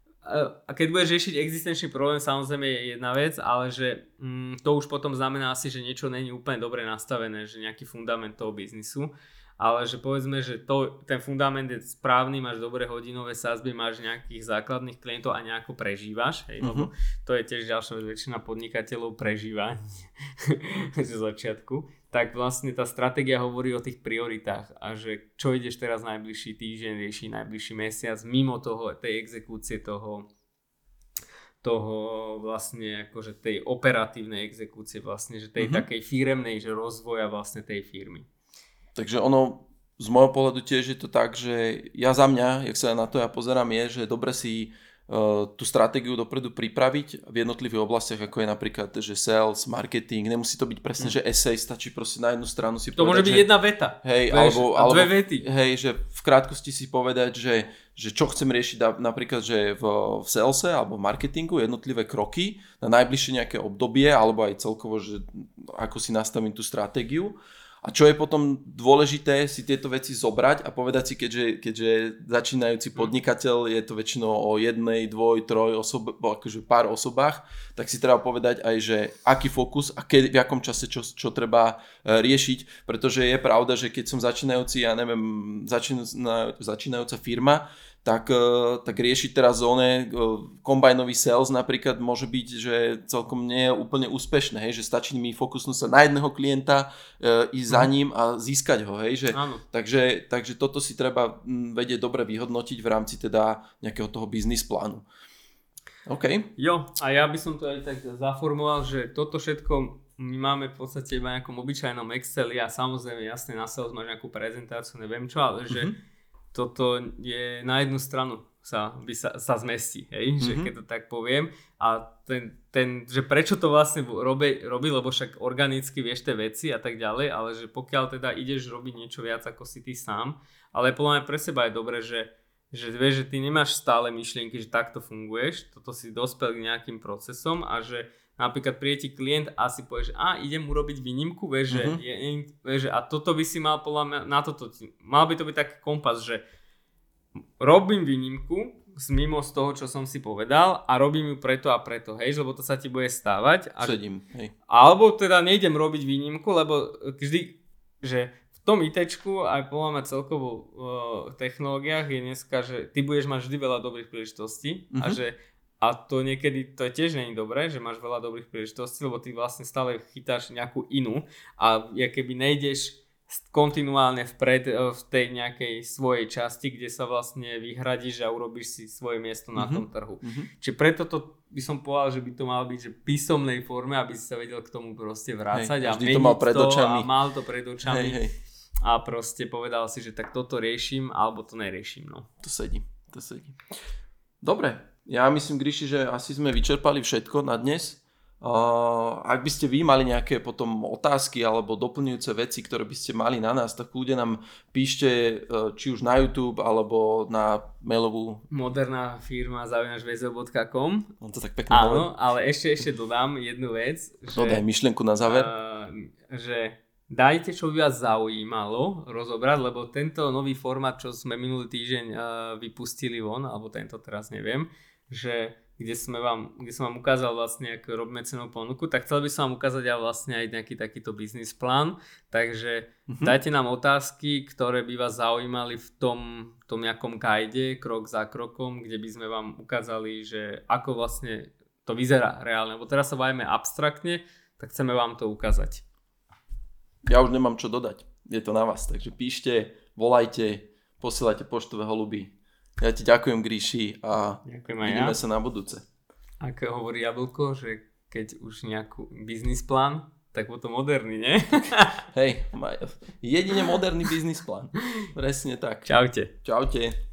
a keď budeš riešiť existenčný problém, samozrejme je jedna vec, ale že mm, to už potom znamená asi, že niečo není úplne dobre nastavené, že nejaký fundament toho biznisu. Ale že povedzme, že to, ten fundament je správny, máš dobré hodinové sázby, máš nejakých základných klientov a nejako prežívaš, hej, uh-huh. lebo mhm. to je tiež ďalšia vec, väčšina podnikateľov prežíva z začiatku tak vlastne tá stratégia hovorí o tých prioritách a že čo ideš teraz najbližší týždeň riešiť, najbližší mesiac, mimo toho, tej exekúcie toho, toho vlastne akože tej operatívnej exekúcie vlastne, že tej mm-hmm. takej firemnej, že rozvoja vlastne tej firmy. Takže ono z môjho pohľadu tiež je to tak, že ja za mňa, jak sa na to ja pozerám, je, že dobre si tú stratégiu dopredu pripraviť v jednotlivých oblastiach, ako je napríklad, že sales, marketing, nemusí to byť presne, mm. že essay, stačí proste na jednu stranu si to povedať, To môže byť že, jedna veta. Hej, Veš, alebo, alebo, dve vety. Hej, že v krátkosti si povedať, že, že čo chcem riešiť napríklad, že v, v salese alebo v marketingu, jednotlivé kroky na najbližšie nejaké obdobie, alebo aj celkovo, že ako si nastavím tú stratégiu a čo je potom dôležité si tieto veci zobrať a povedať si, keďže, keďže začínajúci hm. podnikateľ je to väčšinou o jednej, dvoj, troj osob, akože pár osobách, tak si treba povedať aj, že aký fokus a keď, v akom čase čo, čo treba e, riešiť, pretože je pravda, že keď som začínajúci, ja neviem, začínajúca firma, tak, e, tak riešiť teraz zóne, kombajnový sales napríklad môže byť, že celkom nie je úplne úspešné, hej, že stačí mi fokusnúť sa na jedného klienta, e, ísť za mhm. ním a získať ho, hej, že, takže, takže toto si treba vedieť dobre vyhodnotiť v rámci teda nejakého toho biznis plánu. OK. Jo, a ja by som to aj tak zaformoval, že toto všetko my máme v podstate iba nejakom obyčajnom Exceli a samozrejme jasne na sales máš nejakú prezentáciu, neviem čo, ale že mm-hmm toto je na jednu stranu sa, by sa, sa zmestí, hej, mm-hmm. že mhm. keď to tak poviem. A ten, ten že prečo to vlastne robí, robí, lebo však organicky vieš tie veci a tak ďalej, ale že pokiaľ teda ideš robiť niečo viac ako si ty sám, ale podľa mňa pre seba je dobré, že, že vieš, že ty nemáš stále myšlienky, že takto funguješ, toto si dospel k nejakým procesom a že napríklad príde ti klient a si povie, že a idem urobiť výnimku, vieš, mm-hmm. že, je, vieš, a toto by si mal podľa mňa, na toto, mal by to byť taký kompas, že robím výnimku z mimo z toho, čo som si povedal a robím ju preto a preto, hej, lebo to sa ti bude stávať. A, Sedím, hej. Alebo teda nejdem robiť výnimku, lebo vždy, že v tom ITčku aj podľa mňa celkovo uh, v technológiách je dneska, že ty budeš mať vždy veľa dobrých príležitostí mm-hmm. a mhm. že a to niekedy, to tiež není dobré, že máš veľa dobrých príležitostí, lebo ty vlastne stále chytáš nejakú inú a keby nejdeš kontinuálne vpred e, v tej nejakej svojej časti, kde sa vlastne vyhradíš a urobíš si svoje miesto na mm-hmm. tom trhu. Mm-hmm. Čiže preto to by som povedal, že by to malo byť že písomnej forme, aby si sa vedel k tomu proste vrácať hej, a meniť to, mal pred očami. a mal to pred očami. Hej, hej. A proste povedal si, že tak toto riešim alebo to neriešim. No. To sedí, to sedí. Dobre, ja myslím, Gríši, že asi sme vyčerpali všetko na dnes. Uh, ak by ste vy mali nejaké potom otázky alebo doplňujúce veci, ktoré by ste mali na nás, tak kľudne nám píšte uh, či už na YouTube alebo na mailovú... Moderná firma zavinačvezel.com On to tak pekne Áno, hovorí. ale ešte, ešte dodám jednu vec. Že, Dodaj myšlienku na záver. Uh, že dajte, čo by vás zaujímalo rozobrať, lebo tento nový formát, čo sme minulý týždeň uh, vypustili von, alebo tento teraz neviem, že kde, sme vám, kde som vám ukázal vlastne, ako robíme cenú ponuku, tak chcel by som vám ukázať aj vlastne aj nejaký takýto biznis plán, takže mm-hmm. dajte nám otázky, ktoré by vás zaujímali v tom, tom nejakom guide, krok za krokom, kde by sme vám ukázali, že ako vlastne to vyzerá reálne, lebo teraz sa bavíme abstraktne, tak chceme vám to ukázať. Ja už nemám čo dodať, je to na vás, takže píšte, volajte, posielajte poštové holuby, ja ti ďakujem, Gríši, a ďakujem aj vidíme ja. sa na budúce. Ako hovorí Jablko, že keď už nejakú biznis plán, tak potom moderný, nie? Hej, jedine moderný biznis plán. Presne tak. Čaute. Čaute.